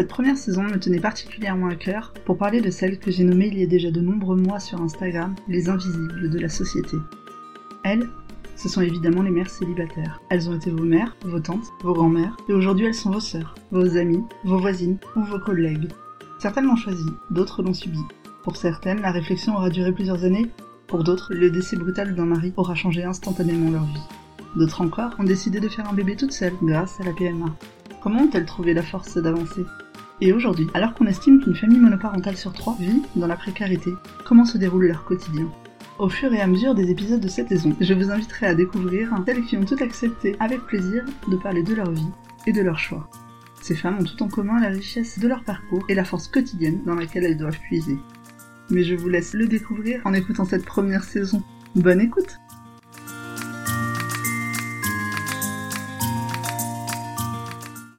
Cette première saison me tenait particulièrement à cœur pour parler de celles que j'ai nommées il y a déjà de nombreux mois sur Instagram, les invisibles de la société. Elles, ce sont évidemment les mères célibataires. Elles ont été vos mères, vos tantes, vos grands-mères, et aujourd'hui elles sont vos sœurs, vos amies, vos voisines ou vos collègues. Certaines l'ont choisi, d'autres l'ont subi. Pour certaines, la réflexion aura duré plusieurs années, pour d'autres, le décès brutal d'un mari aura changé instantanément leur vie. D'autres encore ont décidé de faire un bébé toute seule grâce à la PMA. Comment ont-elles trouvé la force d'avancer? Et aujourd'hui, alors qu'on estime qu'une famille monoparentale sur trois vit dans la précarité, comment se déroule leur quotidien? Au fur et à mesure des épisodes de cette saison, je vous inviterai à découvrir celles qui ont tout accepté avec plaisir de parler de leur vie et de leurs choix. Ces femmes ont tout en commun la richesse de leur parcours et la force quotidienne dans laquelle elles doivent puiser. Mais je vous laisse le découvrir en écoutant cette première saison. Bonne écoute